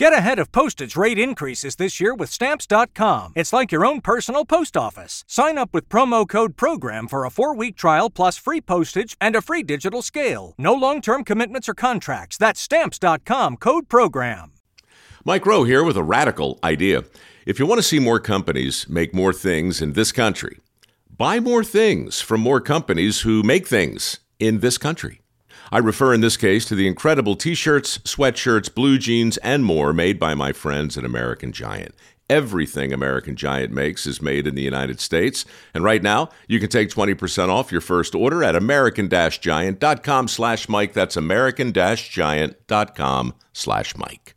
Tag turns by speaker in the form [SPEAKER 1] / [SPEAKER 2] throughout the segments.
[SPEAKER 1] Get ahead of postage rate increases this year with Stamps.com. It's like your own personal post office. Sign up with promo code PROGRAM for a four week trial plus free postage and a free digital scale. No long term commitments or contracts. That's Stamps.com code PROGRAM.
[SPEAKER 2] Mike Rowe here with a radical idea. If you want to see more companies make more things in this country, buy more things from more companies who make things in this country. I refer in this case to the incredible t shirts, sweatshirts, blue jeans, and more made by my friends at American Giant. Everything American Giant makes is made in the United States. And right now, you can take 20% off your first order at american-giant.com slash Mike. That's american-giant.com slash Mike.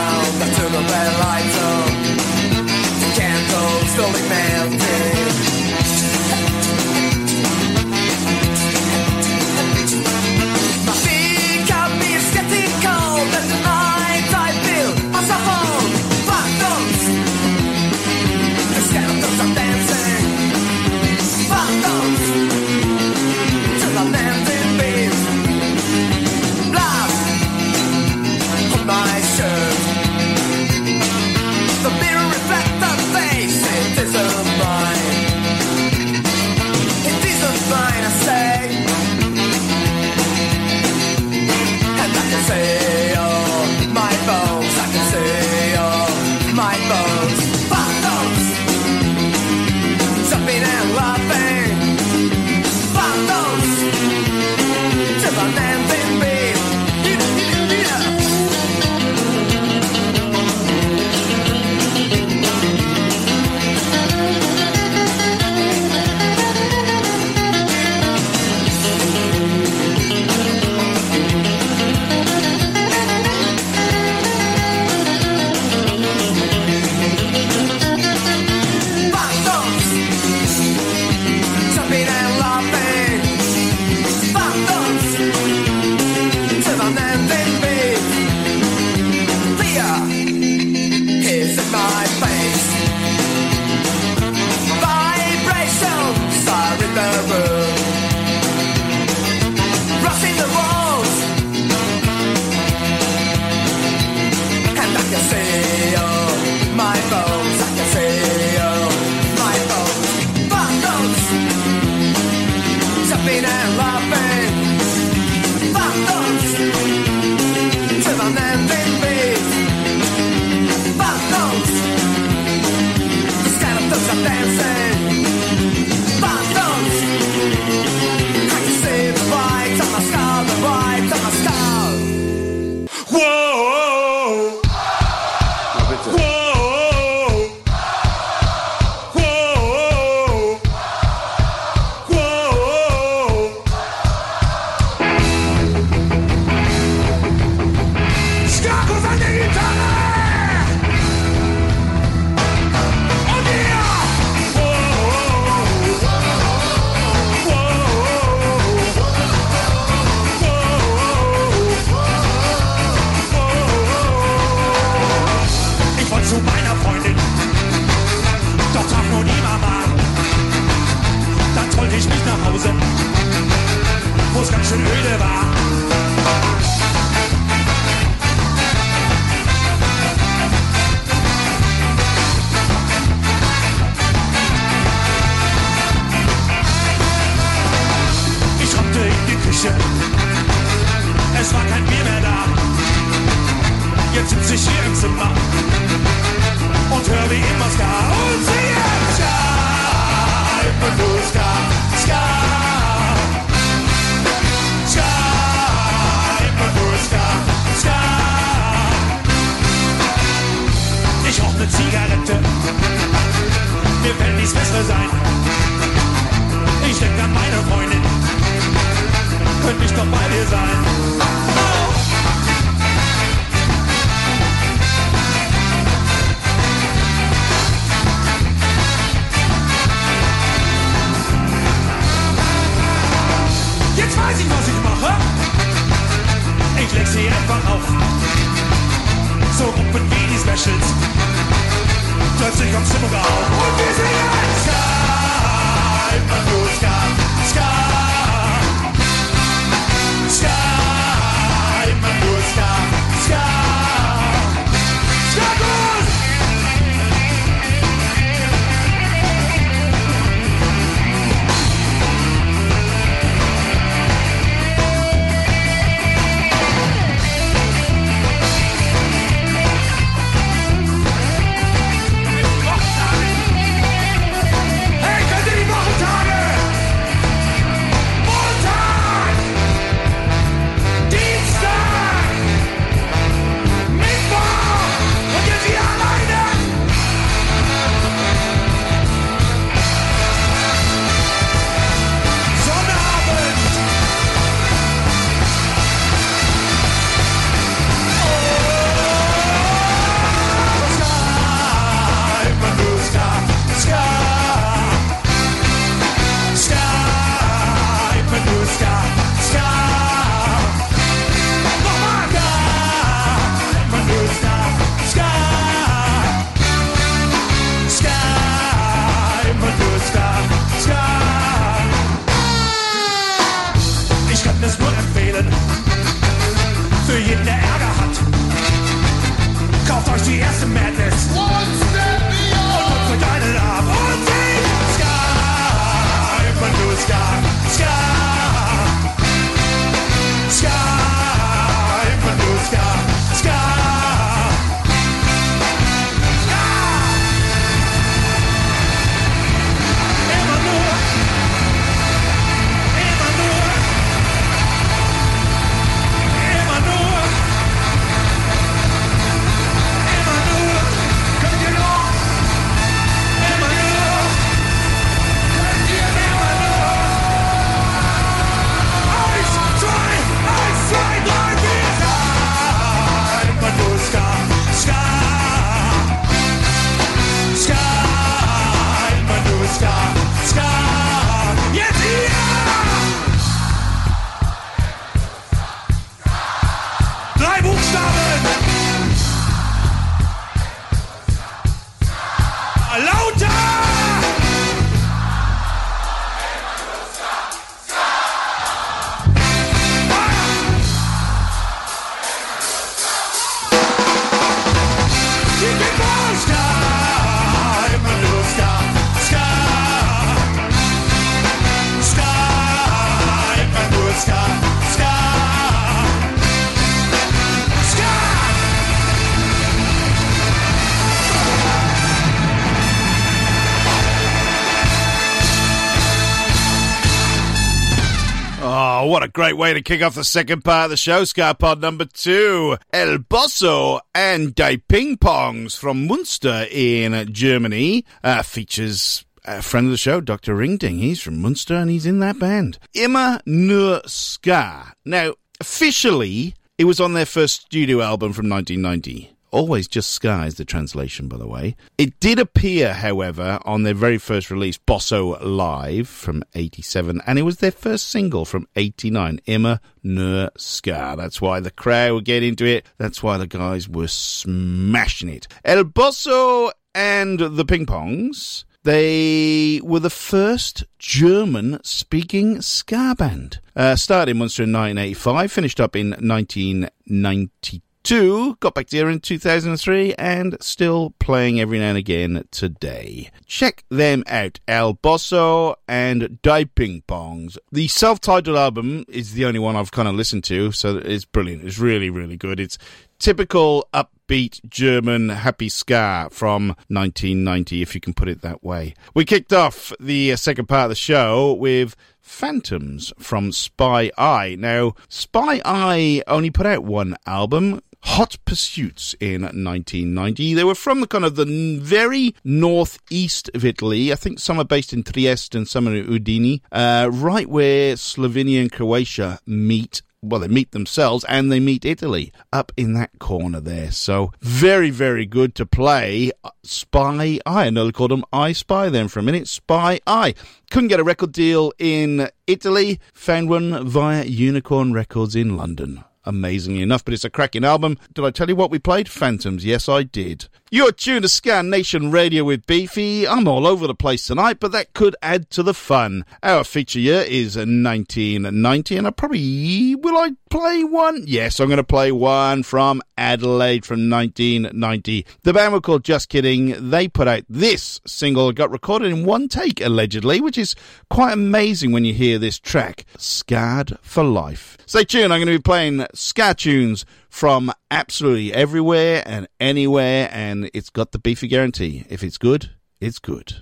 [SPEAKER 3] great way to kick off the second part of the show, Ska Pod number two. El Bosso and Die Ping Pongs from Munster in Germany uh, features a friend of the show, Dr. Ringding. He's from Munster and he's in that band. Immer nur Ska. Now, officially, it was on their first studio album from 1990. Always just Ska is the translation, by the way. It did appear, however, on their very first release, Bosso Live from 87, and it was their first single from 89, Immer nur Ska. That's why the crowd would get into it. That's why the guys were smashing it. El Bosso and the Ping Pongs. They were the first German speaking ska band. Uh, started in Munster in 1985, finished up in 1992. Got back here in 2003 and still playing every now and again today. Check them out, El Bosso and Die Ping Pongs. The self-titled album is the only one I've kind of listened to, so it's brilliant. It's really, really good. It's typical upbeat German happy ska from 1990, if you can put it that way. We kicked off the uh, second part of the show with Phantoms from Spy Eye. Now, Spy Eye only put out one album. Hot Pursuits in 1990. They were from the kind of the very northeast of Italy. I think some are based in Trieste and some are in Udine, uh, right where Slovenia and Croatia meet well, they meet themselves and they meet Italy up in that corner there. So very, very good to play. Uh, Spy Eye. I nearly called them I Spy then for a minute. Spy Eye. Couldn't get a record deal in Italy. Found one via Unicorn Records in London amazingly enough, but it's a cracking album. Did I tell you what we played? Phantoms. Yes, I did. You're tuned to Ska Nation Radio with Beefy. I'm all over the place tonight, but that could add to the fun. Our feature year is 1990, and I probably will I play one? Yes, I'm going to play one from Adelaide from 1990. The band were called Just Kidding. They put out this single, got recorded in one take allegedly, which is quite amazing when you hear this track, Scarred for Life. Stay tuned. I'm going to be playing ska tunes from absolutely everywhere and anywhere, and it's got the beefy guarantee. If it's good, it's good.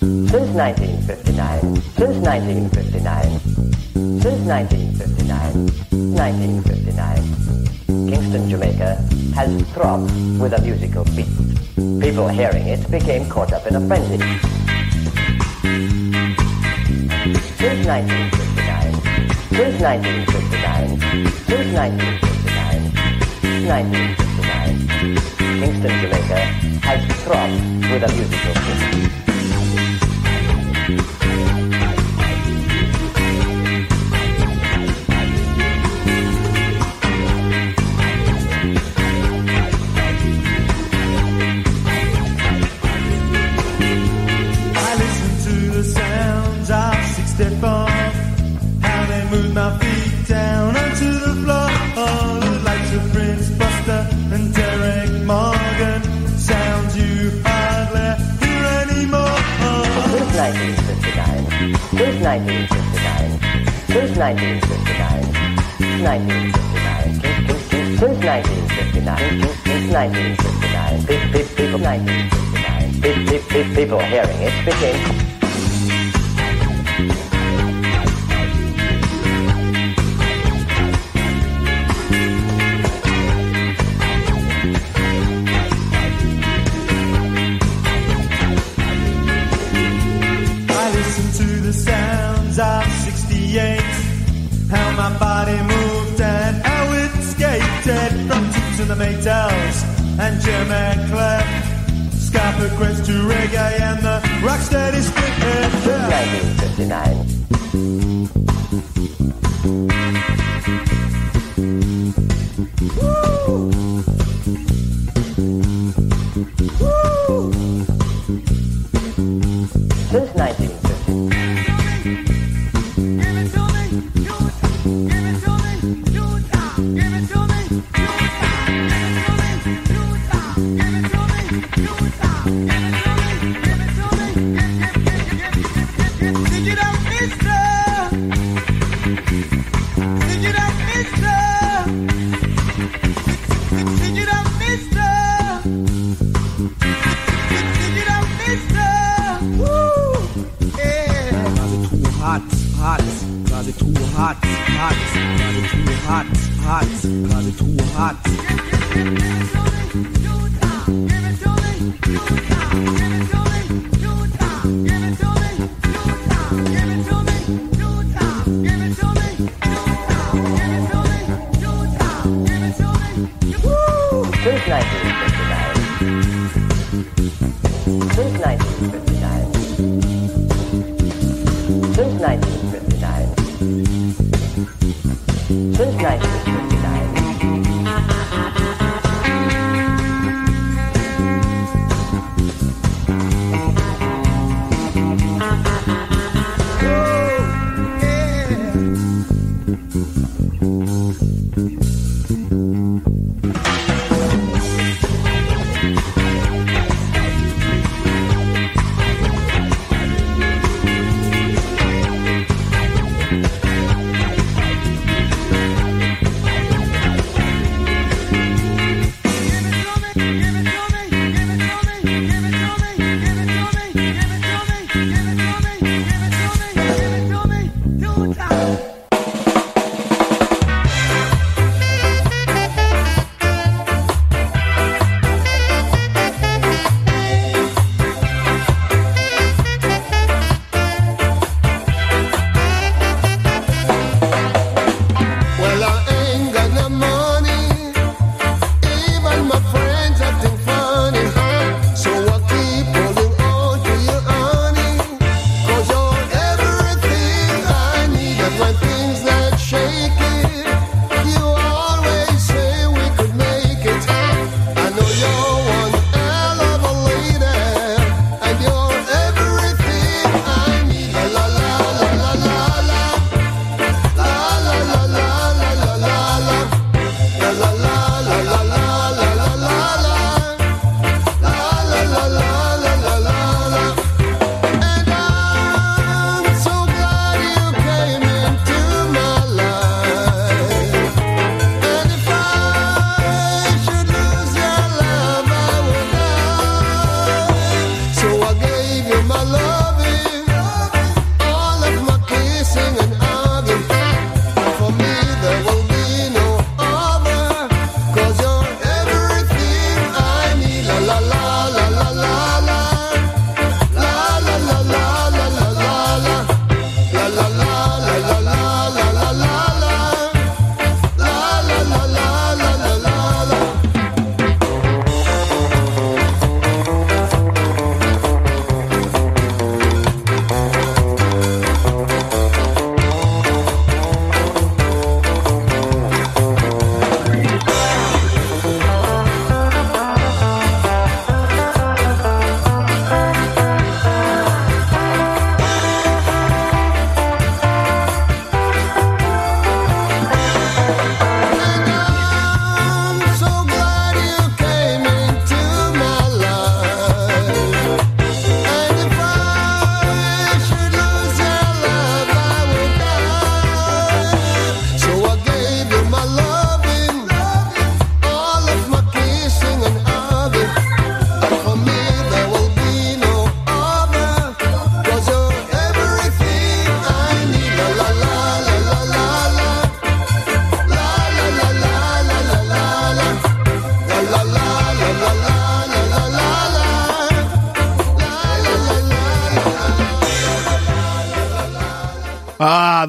[SPEAKER 4] Since 1959, since 1959, since 1959, 1959, Kingston, Jamaica has throbbed with a musical beat. People hearing it became caught up in a frenzy. Since 1959, since 1959, since 1959, 1959, Kingston, Jamaica has throbbed with a musical beat. 1959, since 1959, since 1959, 1959, since 1959, since 1959, pe- pe- people 1959, pe- pe- pe- people hearing it became 1959.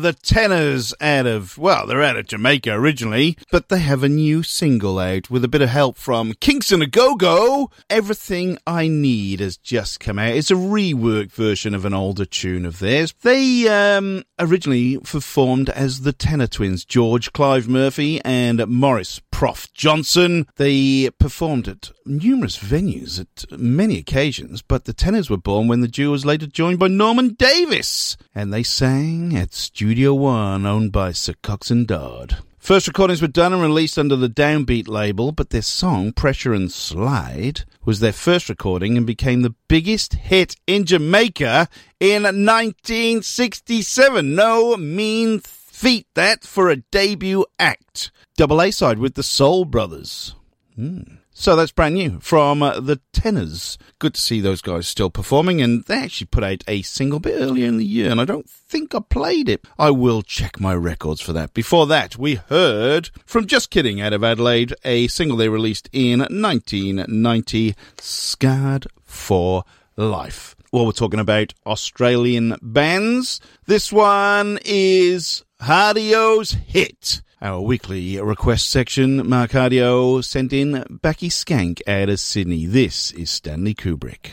[SPEAKER 3] The Tennors out of, well, they're out of Jamaica originally, but they have a new single out with a bit of help from Kingston a Go Go. Everything I Need has just come out. It's a reworked version of an older tune of theirs. They um, originally performed as the Tennor Twins, George Clive Murphy and Morris Prof Johnson. They performed at numerous venues at many occasions, but the Tennors were born when the duo was later joined by Norman Davis, and they sang at Studio One, owned by Sir Coxsone Dodd. First recordings were done and released under the Downbeat label, but their song, Pressure and Slide, was their first recording and became the biggest hit in Jamaica in 1967. No mean feat that for a debut act. Double A side with the Soul Brothers. Hmm. So that's brand new from uh, the Tennors. Good to see those guys still performing, and they actually put out a single bit earlier in the year, and I don't think I played it. I will check my records for that. Before that, we heard from Just Kidding out of Adelaide, a single they released in 1990, Scarred for Life. Well, we're talking about Australian bands. This one is Hardio's Hit. Our weekly request section, Mark Hardio sent in Backy Skank out of Sydney. This is Stanley Kubrick.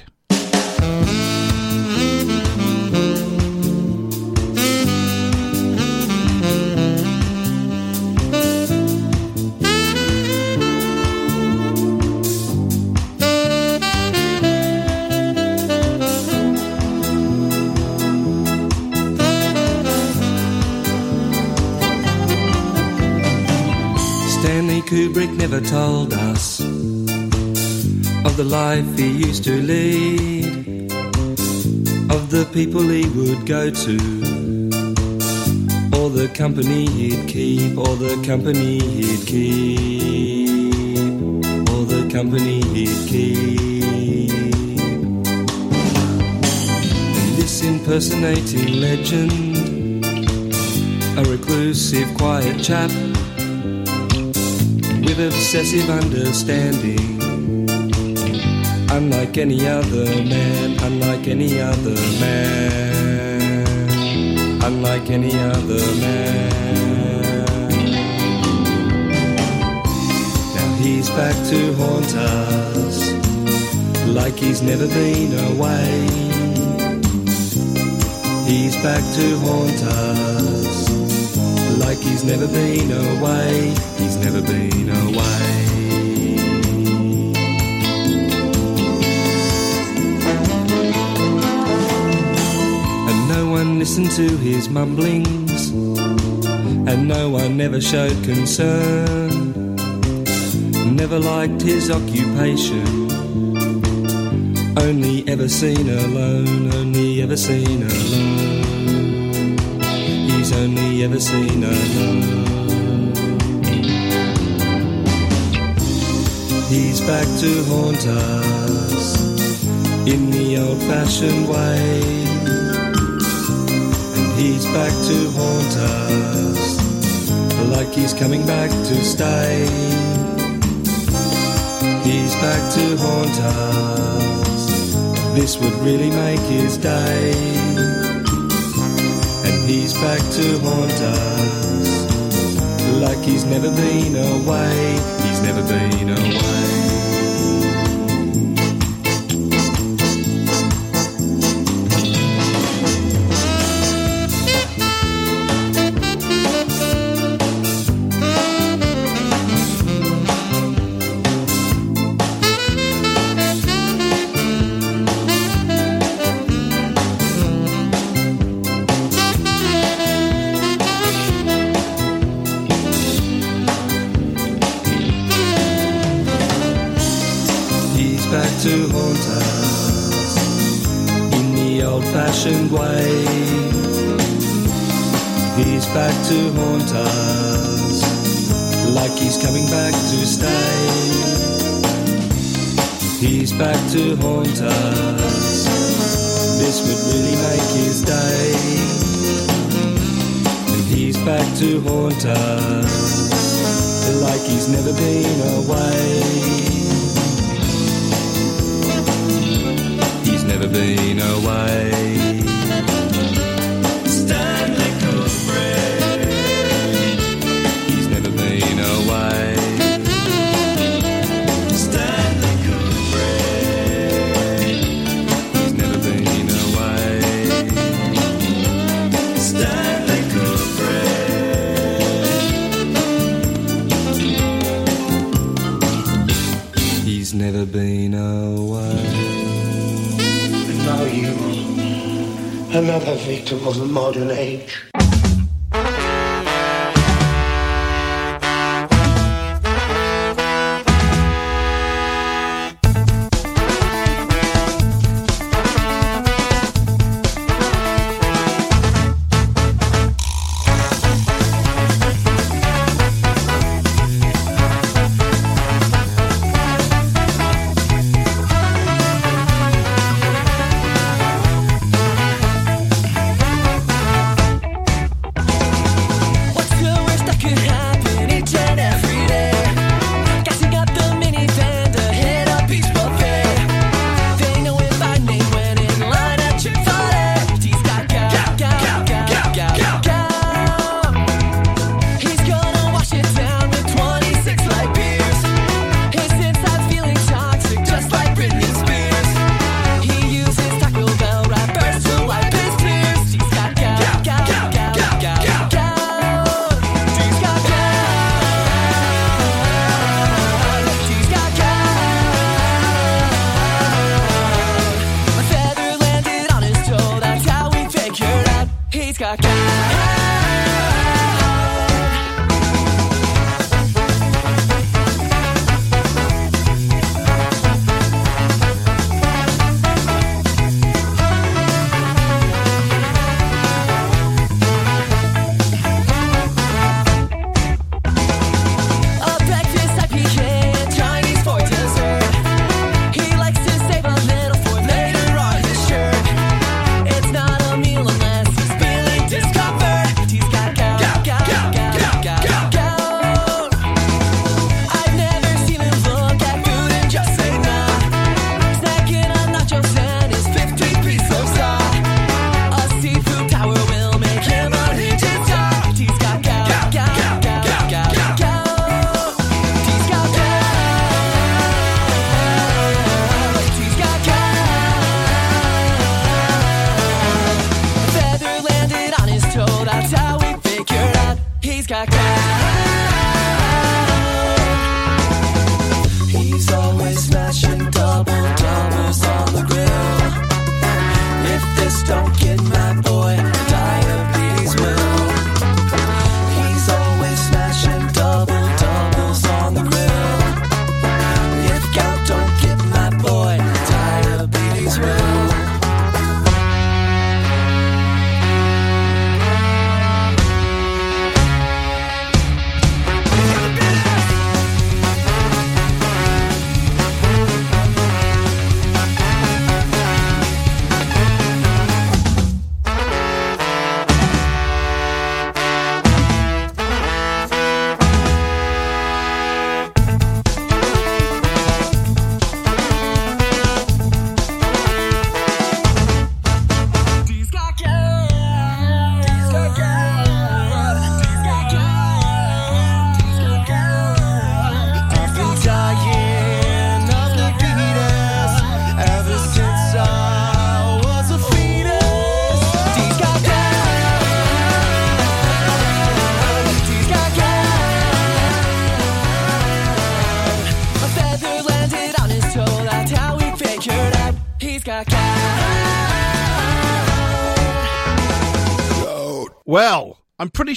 [SPEAKER 5] Kubrick never told us of the life he used to lead, of the people he would go to, or the company he'd keep, or the company he'd keep, or the company he'd keep. This impersonating legend, a reclusive, quiet chap with obsessive understanding. Unlike any other man, unlike any other man, unlike any other man. Now he's back to haunt us like he's never been away. He's back to haunt us he's never been away. He's never been away. And no one listened to his mumblings, and no one ever showed concern. Never liked his occupation, only ever seen alone, only ever seen alone. Ever. He's back to haunt us in the old fashioned way. And he's back to haunt us like he's coming back to stay. He's back to haunt us. This would really make his day. He's back to haunt us like he's never been away. He's never been away. Been away.
[SPEAKER 6] Another victim of the modern age.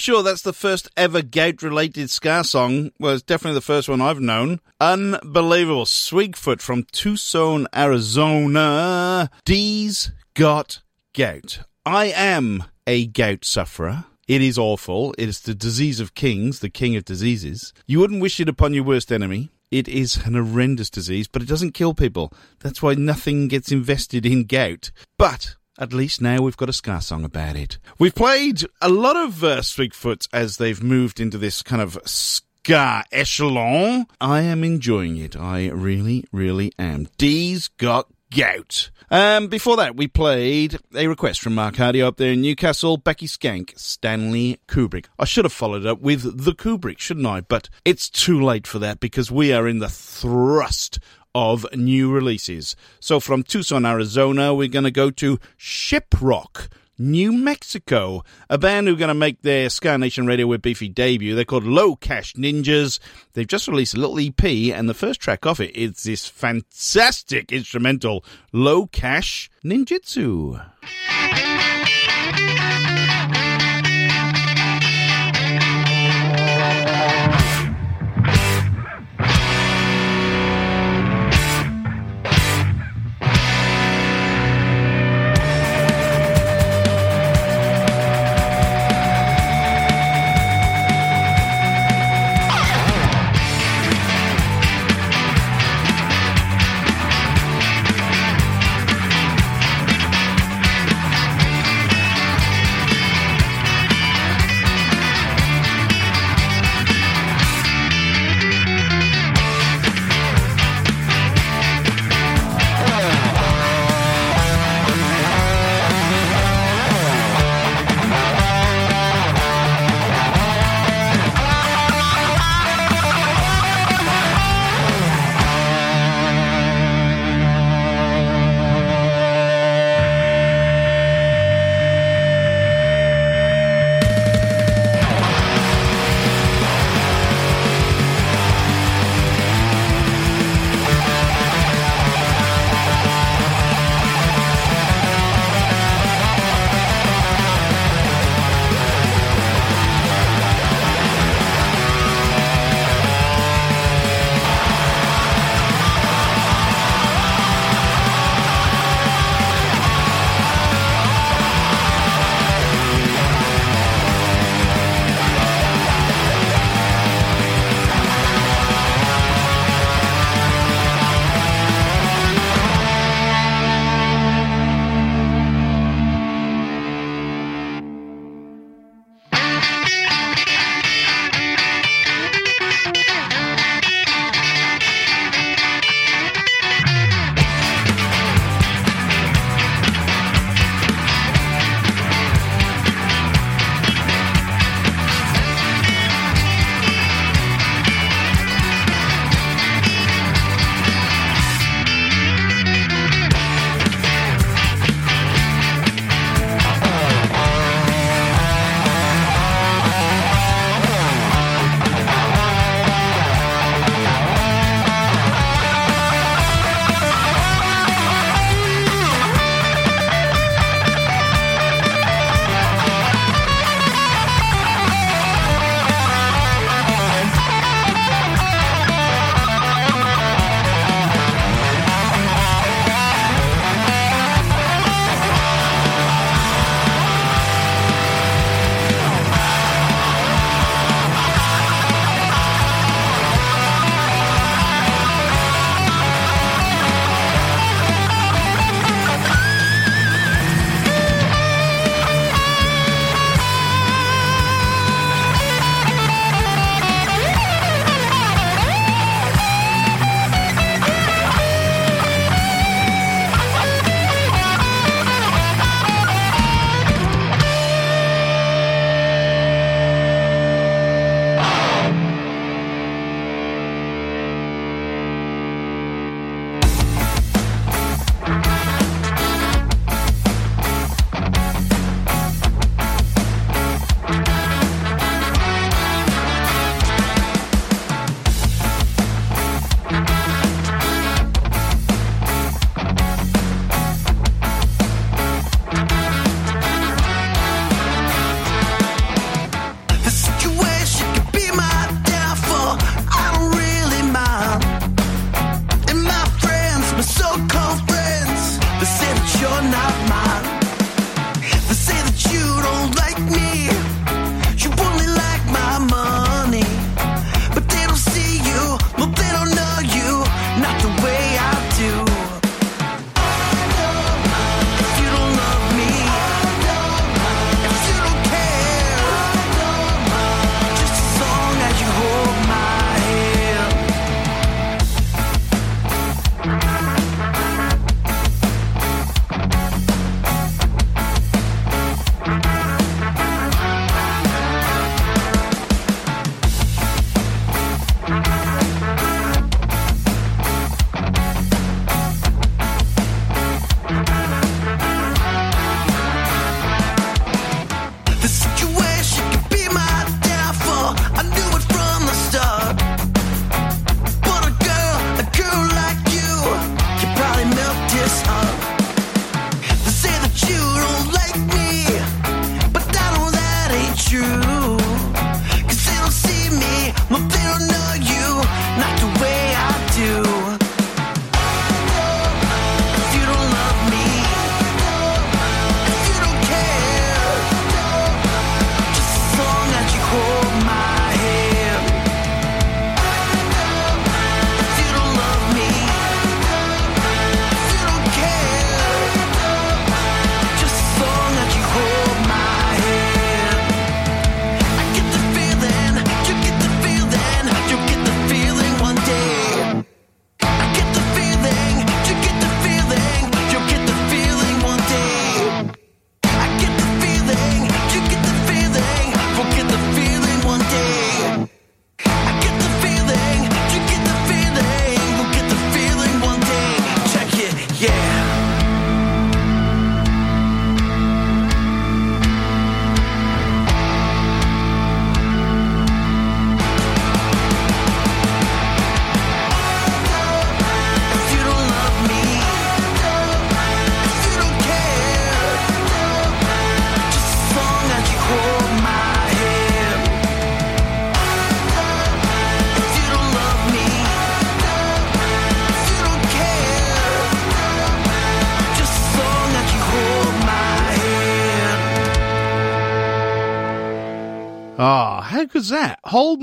[SPEAKER 3] Sure that's the first ever gout related ska song. Well, it's definitely the first one I've known. Unbelievable. Swigfoot from Tucson, Arizona. D's got gout. I am a gout sufferer. It is awful. It is the disease of kings, the king of diseases. You wouldn't wish it upon your worst enemy. It is an horrendous disease, but it doesn't kill people. That's why nothing gets invested in gout. But at least now we've got a ska song about it. We've played a lot of uh, as they've moved into this kind of ska echelon. I am enjoying it. I really, really am. D's got gout. Um, before that, we played a request from Mark Hardy up there in Newcastle, Backy Skank, Stanley Kubrick. I should have followed up with the Kubrick, shouldn't I? But it's too late for that because we are in the thrust of new releases. So from Tucson, Arizona, we're going to go to Shiprock.
[SPEAKER 7] New Mexico, a band who are going to make their Ska Nation Radio with Beefy debut. They're called Lo Cash Ninjas. They've just released a little EP, and the first track off it is this fantastic instrumental, Lo Cash Ninjutsu.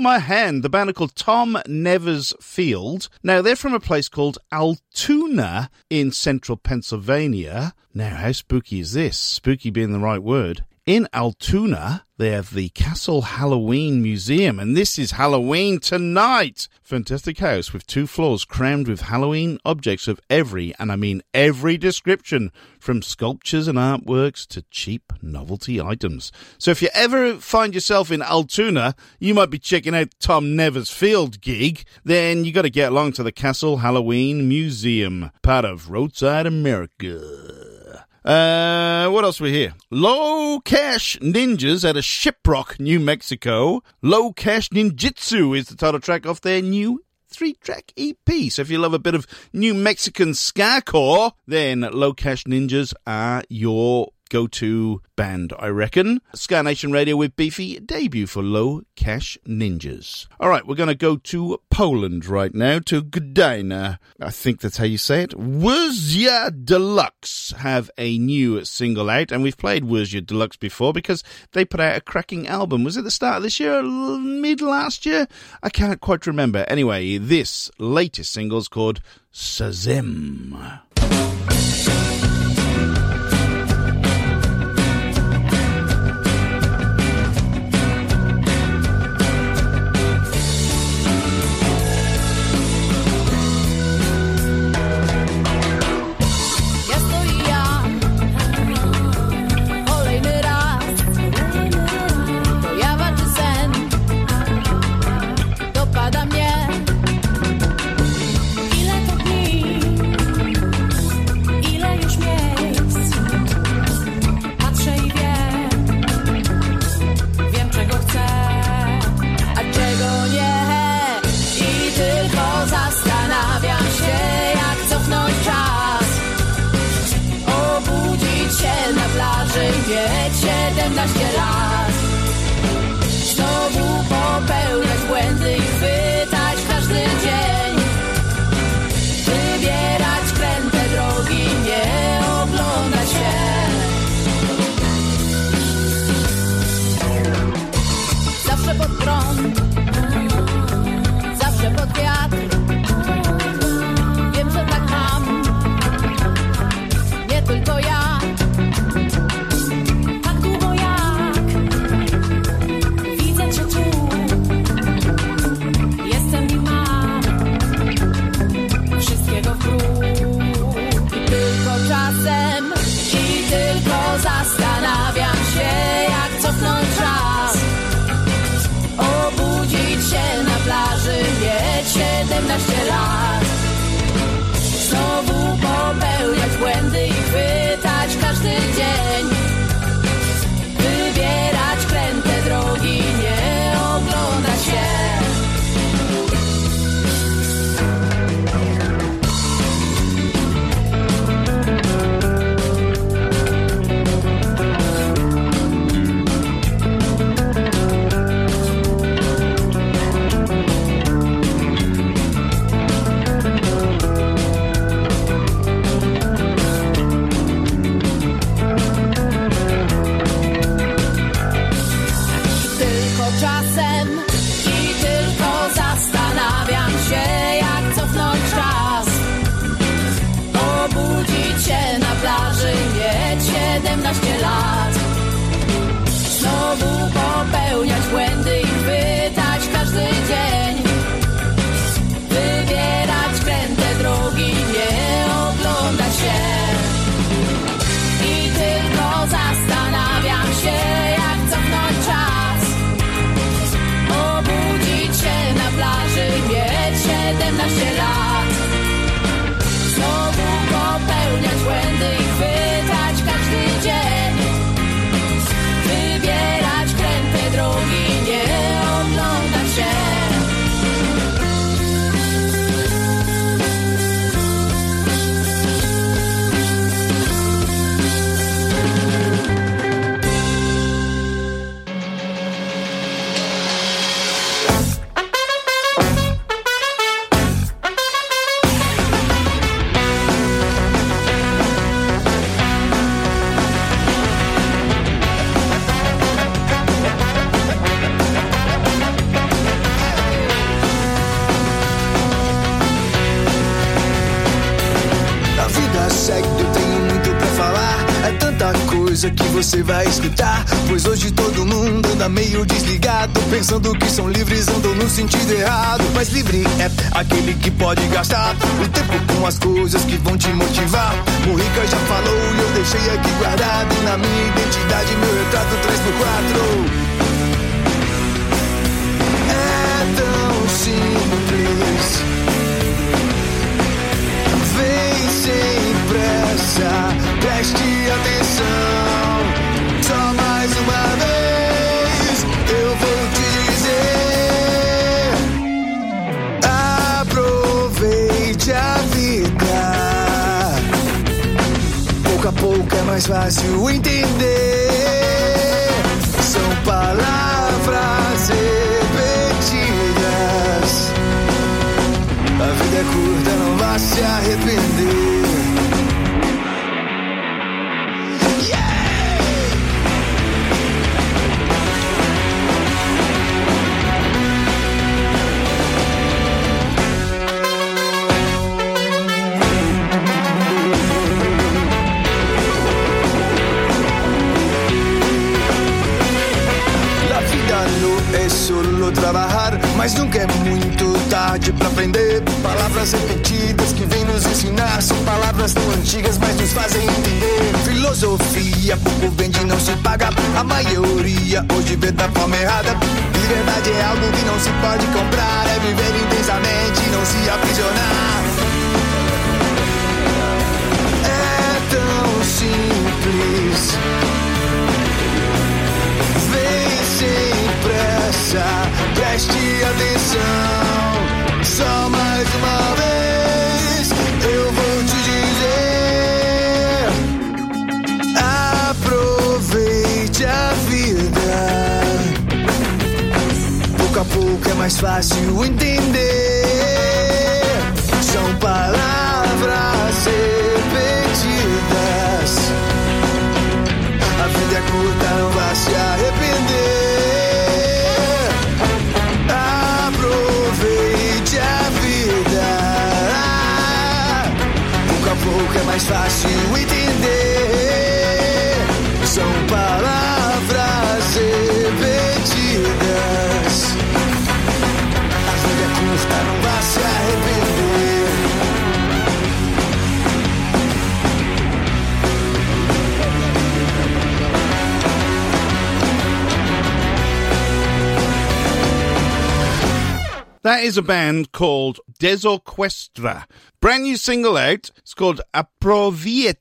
[SPEAKER 3] My Hand, the band are called Tom Nevers Field. Now, they're from a place called Altoona in central Pennsylvania. Now, how spooky is this? Spooky being the right word. In Altoona, they have the Castle Halloween Museum, and this is Halloween tonight. Fantastic house with two floors crammed with Halloween objects of every, and I mean every description, from sculptures and artworks to cheap novelty items. So if you ever find yourself in Altoona, you might be checking out Tom Nevers Field gig, then you got to get along to the Castle Halloween Museum, part of Roadside America. Uh, what else we here? Lo Cash Ninjas at a Shiprock, New Mexico. Lo Cash Ninjutsu is the title track off their new three track EP. So if you love a bit of New Mexican Skacore, then Lo Cash Ninjas are your go to band, I reckon. Ska Nation Radio with Beefy, debut for Lo Cash Ninjas. All right, we're going to go to Poland right now, to Gdańsk. I think that's how you say it. Wurzia Deluxe have a new single out, and we've played Wersja De Lux before because they put out a cracking album. Was it the start of this year, mid last year? I can't quite remember. Anyway, this latest single is called Sazim.
[SPEAKER 8] Mas nunca é muito tarde pra aprender. Palavras repetidas que vêm nos ensinar são palavras tão antigas, mas nos fazem entender. Filosofia pouco vende, não se paga. A maioria hoje vê da forma errada. Liberdade é algo que não se pode comprar, é viver intensamente, não se aprisionar. É tão simples. Preste atenção. Só mais uma vez eu vou te dizer: aproveite a vida. Pouco a pouco é mais fácil entender. São palavras repetidas. A vida é curta, não vá se arrepender. Pouco é mais fácil entender. São palavras repetidas.
[SPEAKER 3] That is a band called Desorquestra. Brand new single out. It's called Aproveite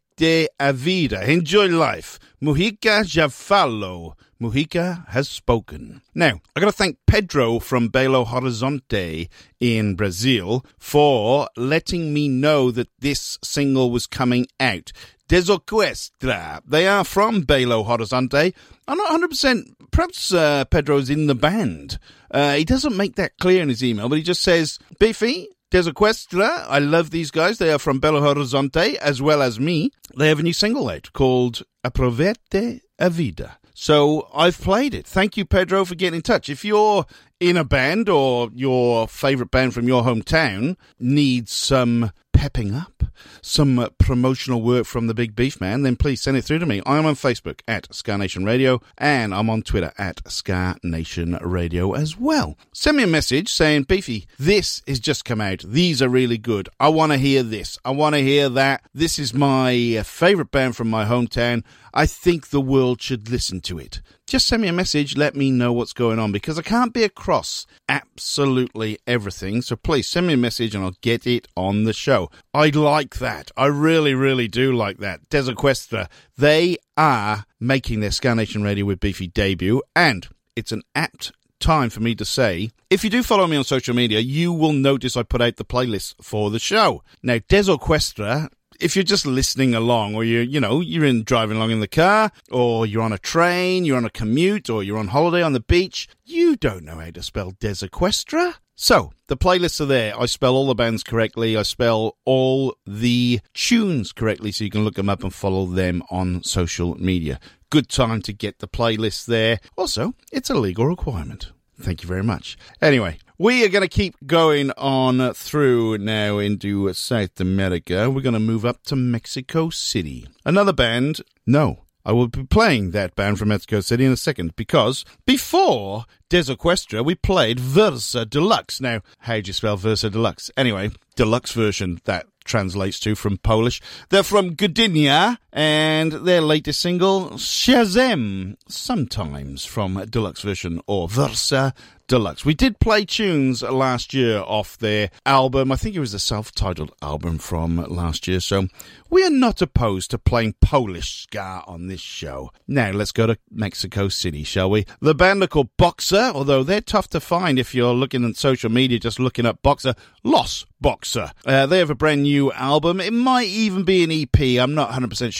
[SPEAKER 3] a Vida. Enjoy life. Mujica já falou. Mujica has spoken. Now, I got to thank Pedro from Belo Horizonte in Brazil for letting me know that this single was coming out. Desorquestra. They are from Belo Horizonte. I'm not 100%. Perhaps uh, Pedro's in the band. Uh, he doesn't make that clear in his email, but he just says, Biffy, Desorquestra. I love these guys. They are from Belo Horizonte as well as me. They have a new single out called Aproveite a Vida. So I've played it. Thank you, Pedro, for getting in touch. If you're in a band or your favourite band from your hometown needs some pepping up, some uh, promotional work from the Big Beef Man, then please send it through to me. I'm on Facebook at Ska Nation Radio and I'm on Twitter at Ska Nation Radio as well. Send me a message saying, Beefy, this has just come out. These are really good. I want to hear this. I want to hear that. This is my uh, favourite band from my hometown. I think the world should listen to it. Just send me a message, let me know what's going on because I can't be across absolutely everything. So please send me a message and I'll get it on the show. I like that. I really, really do like that. Desorquestra, they are making their Ska Nation Radio with Beefy debut and it's an apt time for me to say if you do follow me on social media, you will notice I put out the playlist for the show. Now, Desorquestra if you're just listening along or you're, you know, you're in driving along in the car or you're on a train, you're on a commute or you're on holiday on the beach, you don't know how to spell Desorquestra. So, the playlists are there. I spell all the bands correctly. I spell all the tunes correctly so you can look them up and follow them on social media. Good time to get the playlist there. Also, it's a legal requirement. Thank you very much. Anyway, we are going to keep going on through now into South America. We're going to move up to Mexico City. Another band, no, I will be playing that band from Mexico City in a second because before Desorquestra, we played Wersja De Lux. Now, how do you spell Wersja De Lux? Anyway, deluxe version that translates to from Polish. They're from Gdynia and their latest single, Shazam, sometimes from deluxe version or Versa Deluxe. We did play tunes last year off their album. I think it was a self titled album from last year. So we are not opposed to playing Polish ska on this show. Now let's go to Mexico City, shall we? The band are called Boxer, although they're tough to find if you're looking at social media, just looking up Boxer. Los Boxer. Uh, they have a brand new album. It might even be an EP. I'm not 100% sure.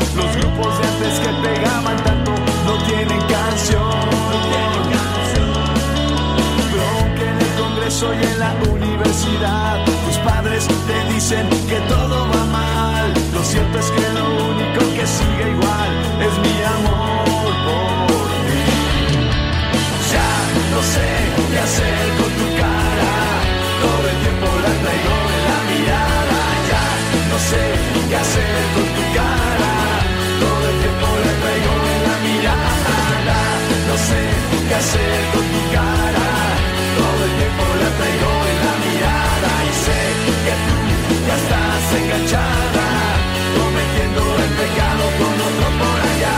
[SPEAKER 3] Los
[SPEAKER 9] grupos de antes que pegaban tanto no tienen canción. Pero aunque en el congreso y en la universidad tus padres te dicen hacer con tu cara. Todo el tiempo la traigo en la mirada. Y sé que tú ya estás enganchada. Cometiendo el pecado con otro por allá.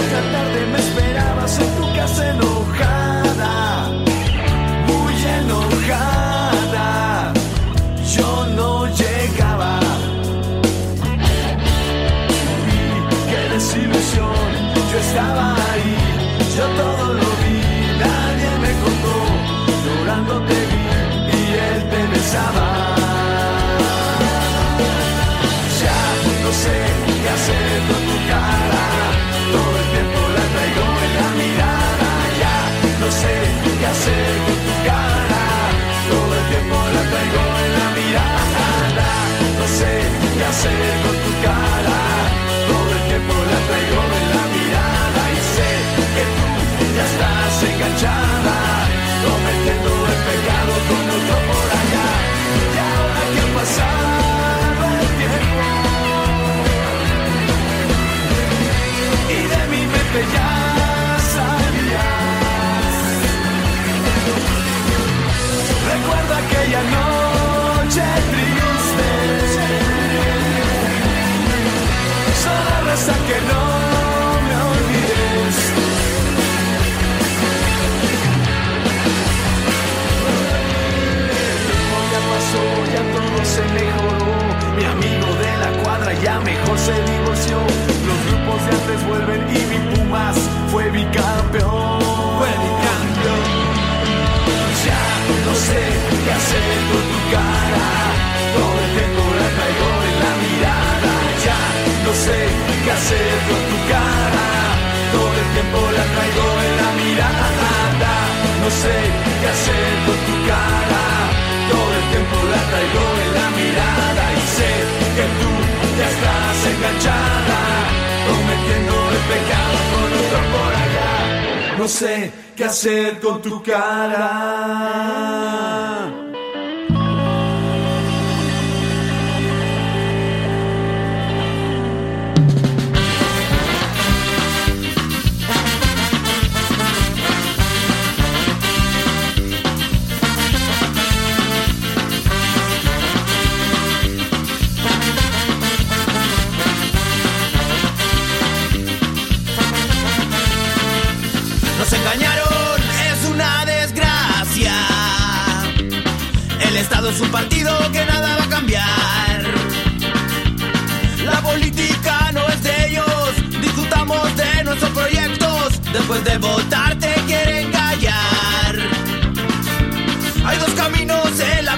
[SPEAKER 9] Otra tarde me esperabas en tu casa enojada. Muy enojada. Yo no llegaba. Y qué desilusión. Yo estaba ahí. Yo todo Ya no sé qué hacer con tu cara. Todo el tiempo la traigo en la mirada. Ya no sé qué hacer con tu cara. Todo el tiempo la traigo en la mirada. No sé qué hacer con tu cara. Todo el tiempo la traigo en la mirada. Y sé que tú ya estás enganchada. Ya salías. Recuerda aquella noche triste, solo reza que no me olvides. Ya pasó, ya todo se mejoró. Mi amigo de la cuadra ya mejor se divorció. Y mi Pumas fue bicampeón. Fue. Ya no sé qué hacer con tu cara. Todo el tiempo la traigo en la mirada. Ya no sé qué hacer con tu cara. Todo el tiempo la traigo en la mirada. No sé qué hacer con tu cara. Todo el tiempo la traigo en la mirada. Y sé que tú ya estás enganchada. No sé qué hacer con tu cara.
[SPEAKER 10] Es un partido que nada va a cambiar. La política no es de ellos, disfrutamos de nuestros proyectos. Después de votar te quieren callar. Hay dos caminos en la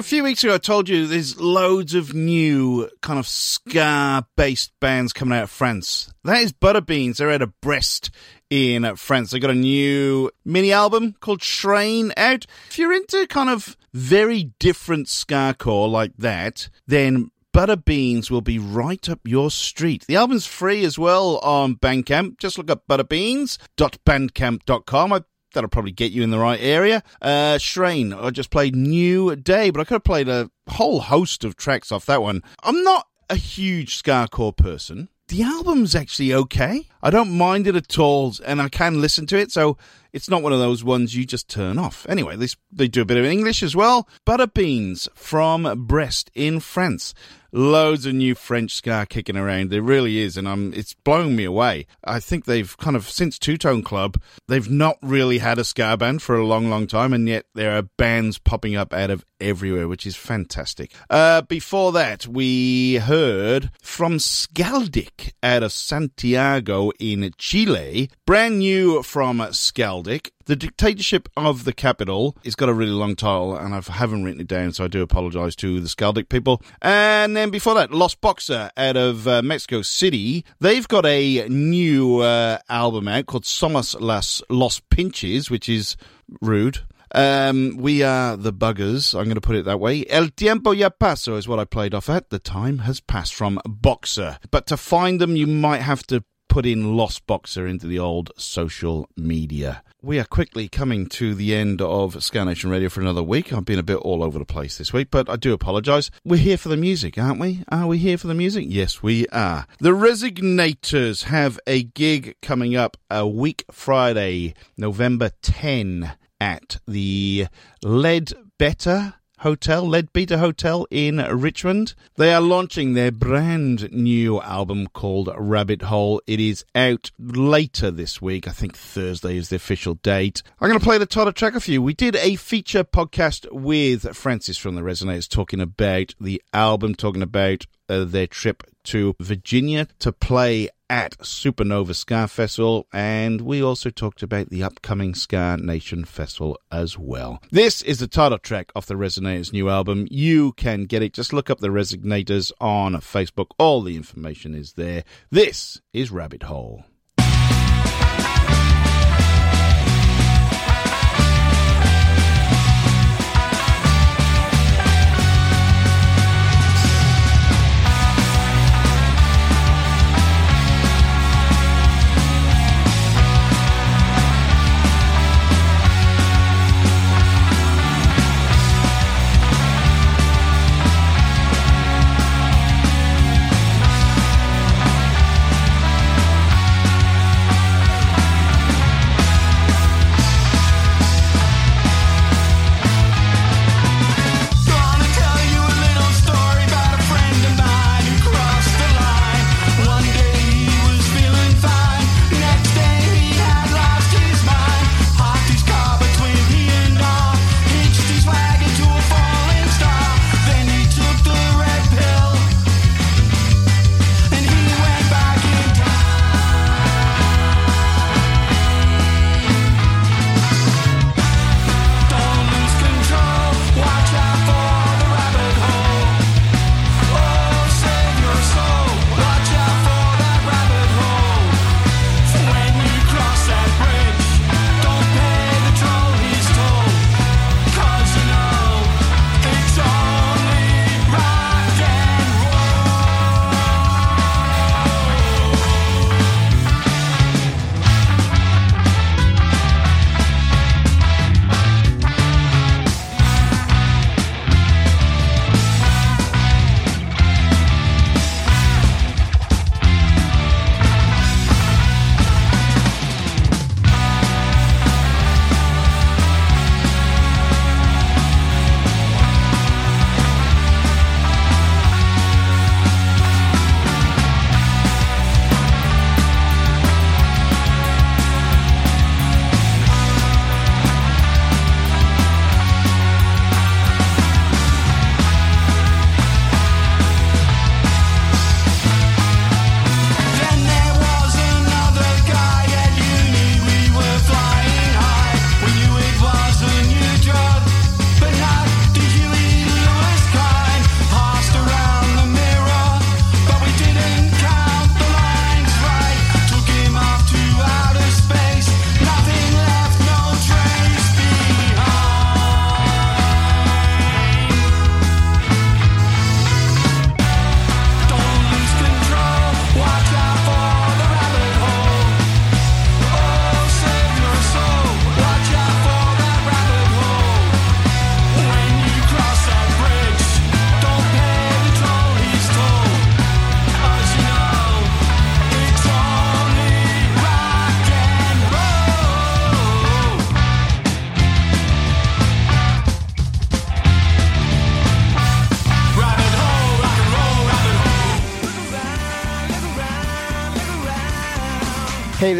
[SPEAKER 3] a few weeks ago, I told you there's loads of new kind of ska based bands coming out of France. That is Butterbeans. They're out of Brest in uh, France. They got a new mini album called Train out. If you're into kind of very different ska core like that, then Butterbeans will be right up your street. The album's free as well on Bandcamp. Just look up butterbeans.bandcamp.com. I that'll probably get you in the right area. Uh, Shrine, I just played New Day, but I could have played a whole host of tracks off that one. I'm not a huge Skacore person. The album's actually okay. I don't mind it at all, and I can listen to it, so it's not one of those ones you just turn off. Anyway, this, they do a bit of English as well. Butterbeans from Brest in France. Loads of new French ska kicking around. There really is, and I'm, it's blowing me away. I think they've kind of, since Two Tone Club, they've not really had a ska band for a long, long time, and yet there are bands popping up out of everywhere, which is fantastic. Uh, before that, we heard from Skaldik out of Santiago in Chile. Brand new from Skaldik. The Dictatorship of the Capital. It's got a really long title, and I haven't written it down, so I do apologise to the Skaldik people. And then before that, Los Boxer out of uh, Mexico City. They've got a new uh, album out called Somos las Los Pinches, which is rude. Um, we are the buggers. I'm going to put it that way. El tiempo ya paso is what I played off at. The time has passed from Boxer. But to find them, you might have to put in Los Boxer into the old social media. We are quickly coming to the end of Ska Nation Radio for another week. I've been a bit all over the place this week, but I do apologise. We're here for the music, aren't we? Are we here for the music? Yes, we are. The Resignators have a gig coming up a week Friday, November 10 at the Lead Better Hotel, Leadbeater Hotel in Richmond. They are launching their brand new album called Rabbit Hole. It is out later this week. I think Thursday is the official date. I'm going to play the title track for you. We did a feature podcast with Francis from the Resignators talking about the album, talking about uh, their trip to Virginia to play at Supernova Ska Festival, and we also talked about the upcoming Ska Nation Festival as well. This is the title track of the Resignators' new album. You can get it. Just look up the Resignators on Facebook. All the information is there. This is Rabbit Hole.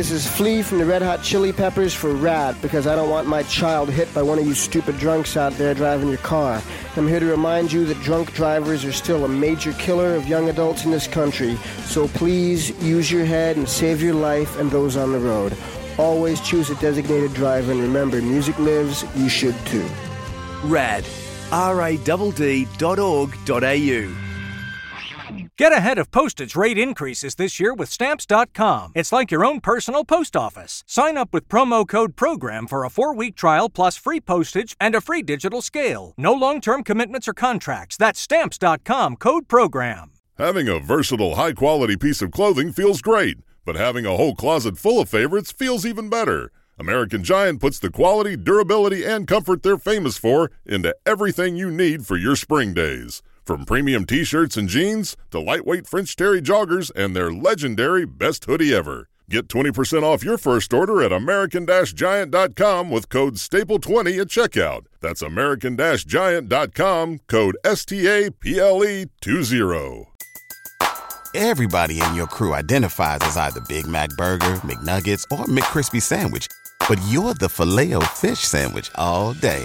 [SPEAKER 11] This is Flea from the Red Hot Chili Peppers for RADD because I don't want my child hit by one of you stupid drunks out there driving your car. I'm here to remind you that drunk drivers are still a major killer of young adults in this country, so please use your head and save your life and those on the road. Always choose a designated driver and remember, music lives, you should too.
[SPEAKER 12] RAD. R-A-D-D.org.au.
[SPEAKER 1] Get ahead of postage rate increases this year with Stamps.com. It's like your own personal post office. Sign up with promo code PROGRAM for a four week trial plus free postage and a free digital scale. No long term commitments or contracts. That's Stamps.com code PROGRAM.
[SPEAKER 13] Having a versatile, high quality piece of clothing feels great, but having a whole closet full of favorites feels even better. American Giant puts the quality, durability, and comfort they're famous for into everything you need for your spring days. From premium t shirts and jeans to lightweight French Terry joggers and their legendary best hoodie ever. Get 20% off your first order at American Giant.com with code STAPLE20 at checkout. That's American Giant.com, code S T A P L E 20.
[SPEAKER 6] Everybody in your crew identifies as either Big Mac Burger, McNuggets, or McCrispy Sandwich, but you're the filet fish Sandwich all day.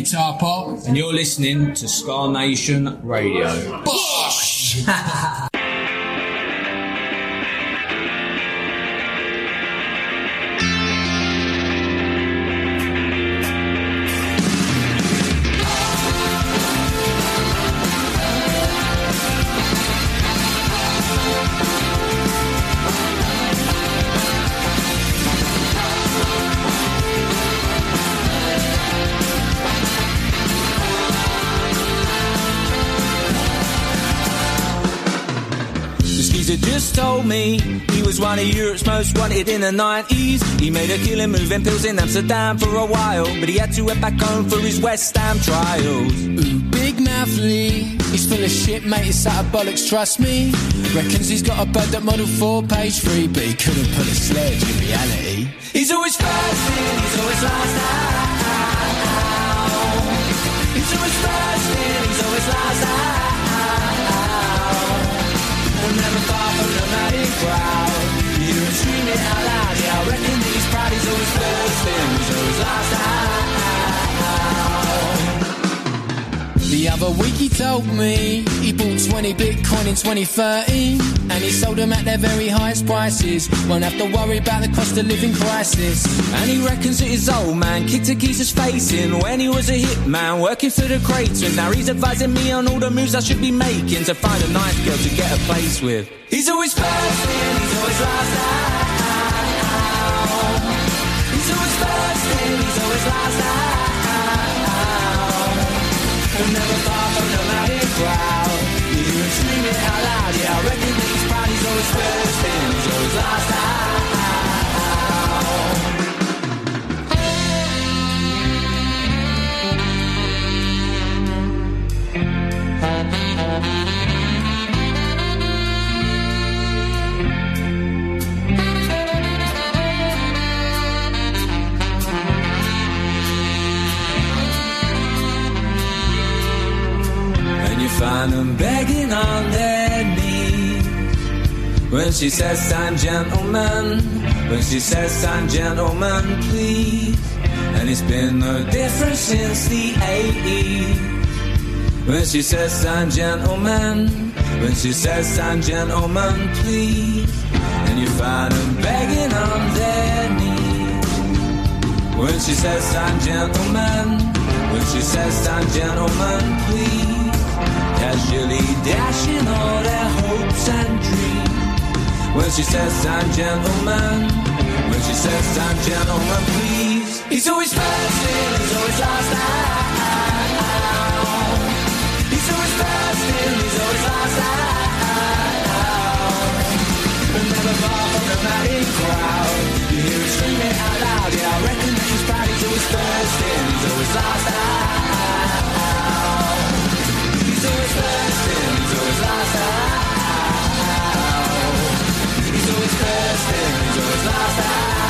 [SPEAKER 14] Guitar Pop, and you're listening to Ska Nation Radio. Bosh!
[SPEAKER 6] in the 90s. He made a killing moving pills in Amsterdam for a while, but he had to head back home for his West Ham trials.
[SPEAKER 14] Ooh, Big Mouth Lee, he's full of shit, mate. It's out of bollocks, trust me. Reckons he's got a bird that model for page three, but he couldn't pull a sledge in reality.
[SPEAKER 6] He's always first in, he's always last out. He's always first in, he's always last out. Never far from the madding crowd.
[SPEAKER 14] The other week he told me he bought 20 Bitcoin in 2013 and he sold them at their very highest prices. Won't have to worry about the cost of living crisis.
[SPEAKER 6] And he reckons that his old man kicked a geezer's face in when he was a hit man working for the craters. Now he's advising me on all the moves I should be making to find a nice girl to get a place with. He's always first in, he's always last out. Never far from the madding crowd. You him screaming out she says, sign gentlemen, when she says, sign gentlemen, please. And it's been no different since the 80s. When she says, sign gentlemen, when she says, sign gentlemen, please. And you find them begging on their knees. When she says, sign gentlemen, when she says, sign gentlemen, please. Casually dashing all their hopes and dreams. When she says I'm gentleman, when she says I'm gentleman, please. He's always first he's always last out. He's always first he's always last out. Never far from the madding crowd. You hear him screaming out loud, yeah, I reckon that proud. He's always first in, he's always last out. He's always first in, he's always last out. He's always in, he's always last out.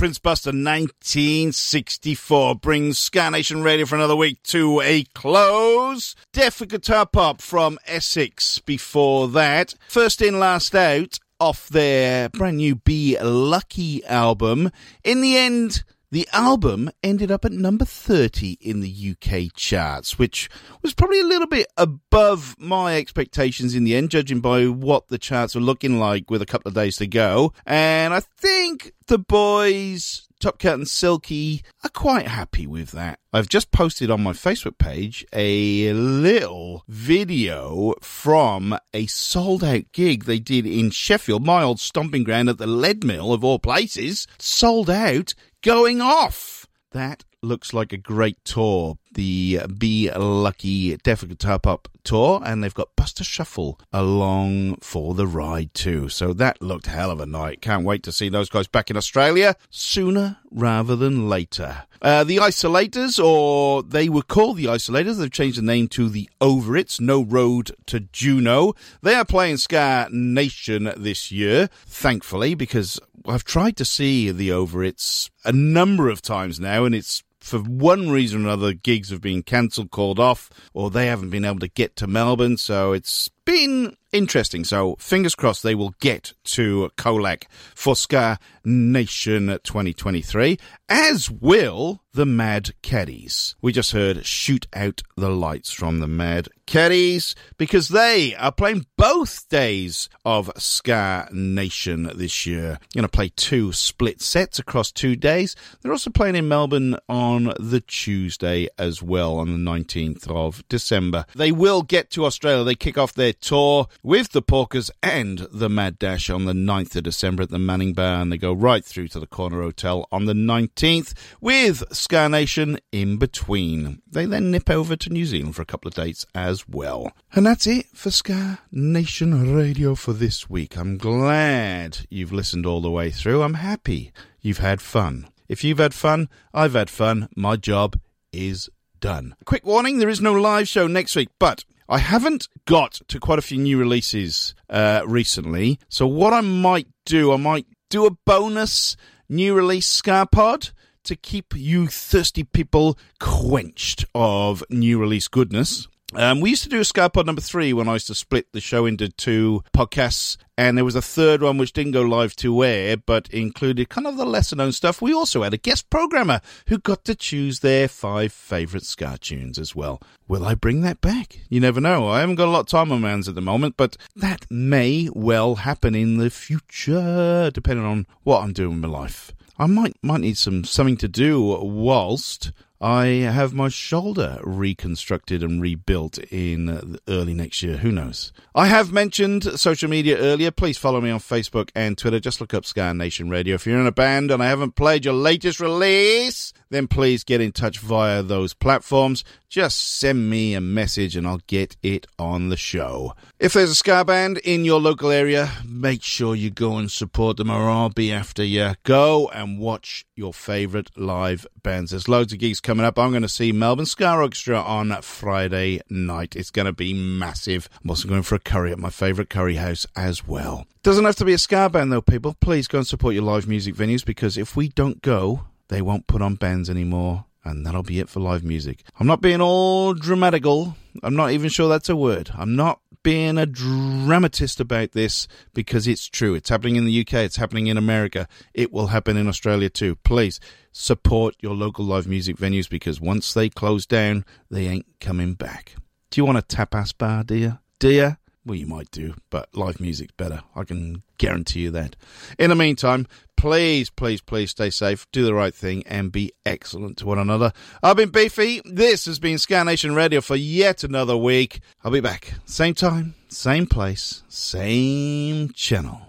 [SPEAKER 3] Prince Buster, 1964, brings Ska Nation Radio for another week to a close. Def Guitar Pop from Essex before that. First in, last out off their brand new Be Lucky album. In the end, the album ended up at number 30 in the UK charts, which was probably a little bit above my expectations in the end, judging by what the charts were looking like with a couple of days to go. And I think the boys, Top Cat and Silky, are quite happy with that. I've just posted on my Facebook page a little video from a sold out gig they did in Sheffield, my old stomping ground at the Lead Mill of all places. Sold out going off. That looks like a great tour. The Be Lucky Def Guitar Pop tour, and they've got Buster Shuffle along for the ride too. So that looked hell of a night. Can't wait to see those guys back in Australia sooner rather than later. Uh, the Isolators, or they were called the Isolators, they've changed the name to the Overits, No Road to Juno. They are playing Ska Nation this year, thankfully, because I've tried to see the Overits a number of times now, and it's for one reason or another, gigs have been cancelled, called off, or they haven't been able to get to Melbourne, so it's been interesting. So fingers crossed they will get to Colac for Ska Nation 2023, as will the Mad Caddies. We just heard Shoot Out the Lights from the Mad Caddies because they are playing both days of Ska Nation this year. Going to play two split sets across two days. They're also playing in Melbourne on the Tuesday as well on the 19th of December. They will get to Australia. They kick off their tour with the Porkers and the Mad Dash on the 9th of December at the Manning Bar and they go right through to the Corner Hotel on the 19th with Ska Nation in between. They then nip over to New Zealand for a couple of dates as well. And that's it for Ska Nation Radio for this week. I'm glad you've listened all the way through. I'm happy you've had fun. If you've had fun, I've had fun. My job is done. Quick warning there is no live show next week, but I haven't got to quite a few new releases uh, recently. So, what I might do, I might do a bonus new release Ska Pod to keep you thirsty people quenched of new release goodness. Um, we used to do a Ska Pod number three when I used to split the show into two podcasts, and there was a third one which didn't go live to air, but included kind of the lesser known stuff. We also had a guest programmer who got to choose their five favourite Ska tunes as well. Will I bring that back? You never know. I haven't got a lot of time on my hands at the moment, but that may well happen in the future, depending on what I'm doing with my life. I might might need some something to do whilst I have my shoulder reconstructed and rebuilt in early next year. Who knows? I have mentioned social media earlier. Please follow me on Facebook and Twitter. Just look up Ska Nation Radio. If you're in a band and I haven't played your latest release, then please get in touch via those platforms. Just send me a message and I'll get it on the show. If there's a ska band in your local area, make sure you go and support them or I'll be after you. Go and watch your favourite live bands. There's loads of gigs coming up. I'm going to see Melbourne Ska Orchestra on Friday night. It's going to be massive. I'm also going for a curry at my favourite curry house as well. Doesn't have to be a ska band though, people. Please go and support your live music venues because if we don't go, they won't put on bands anymore, and that'll be it for live music. I'm not being all dramatical. I'm not even sure that's a word. I'm not being a dramatist about this because it's true. It's happening in the UK, it's happening in America, it will happen in Australia too. Please support your local live music venues because once they close down, they ain't coming back. Do you want a tapas bar, dear? you? Well, you might do, but live music's better. I can guarantee you that. In the meantime, please, please, please stay safe, do the right thing, and be excellent to one another. I've been Beefy. This has been Ska Nation Radio for yet another week. I'll be back. Same time, same place, same channel.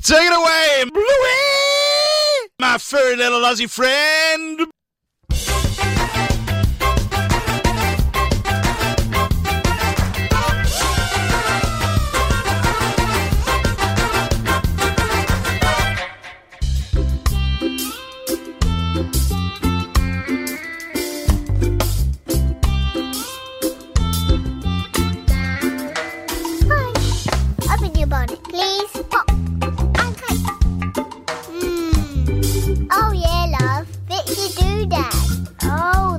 [SPEAKER 3] Take it away, Bluey! My furry little Aussie friend.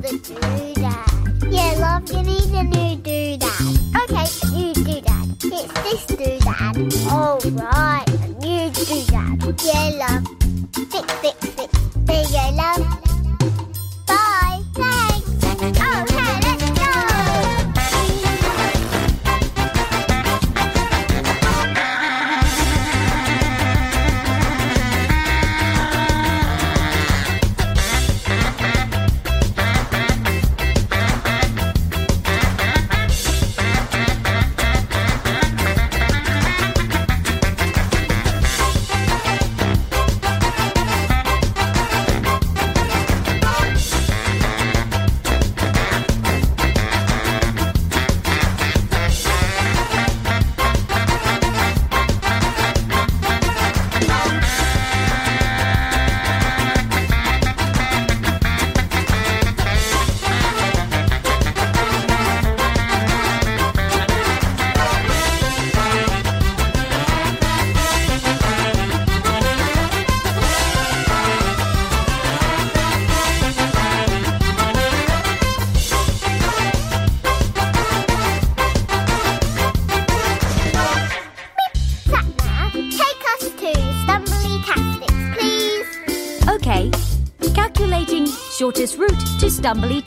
[SPEAKER 15] the doodad. Yeah, love, you need a new doodad. Okay, new doodad.
[SPEAKER 16] It's this doodad. All right,
[SPEAKER 15] a new doodad. Yeah, love. Fix, fix, fix. There you go, love. Stumbly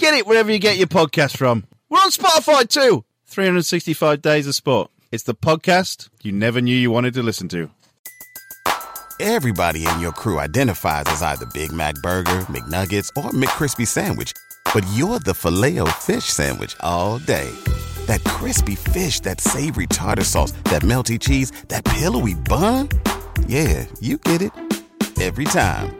[SPEAKER 3] Get it wherever you get your podcast from. We're on Spotify too. 365 Days of Sport. It's the podcast you never knew you wanted to listen to.
[SPEAKER 17] Everybody in your crew identifies as either Big Mac Burger, McNuggets, or McCrispy Sandwich. But you're the filet fish Sandwich all day. That crispy fish, that savory tartar sauce, that melty cheese, that pillowy bun. Yeah, you get it. Every time.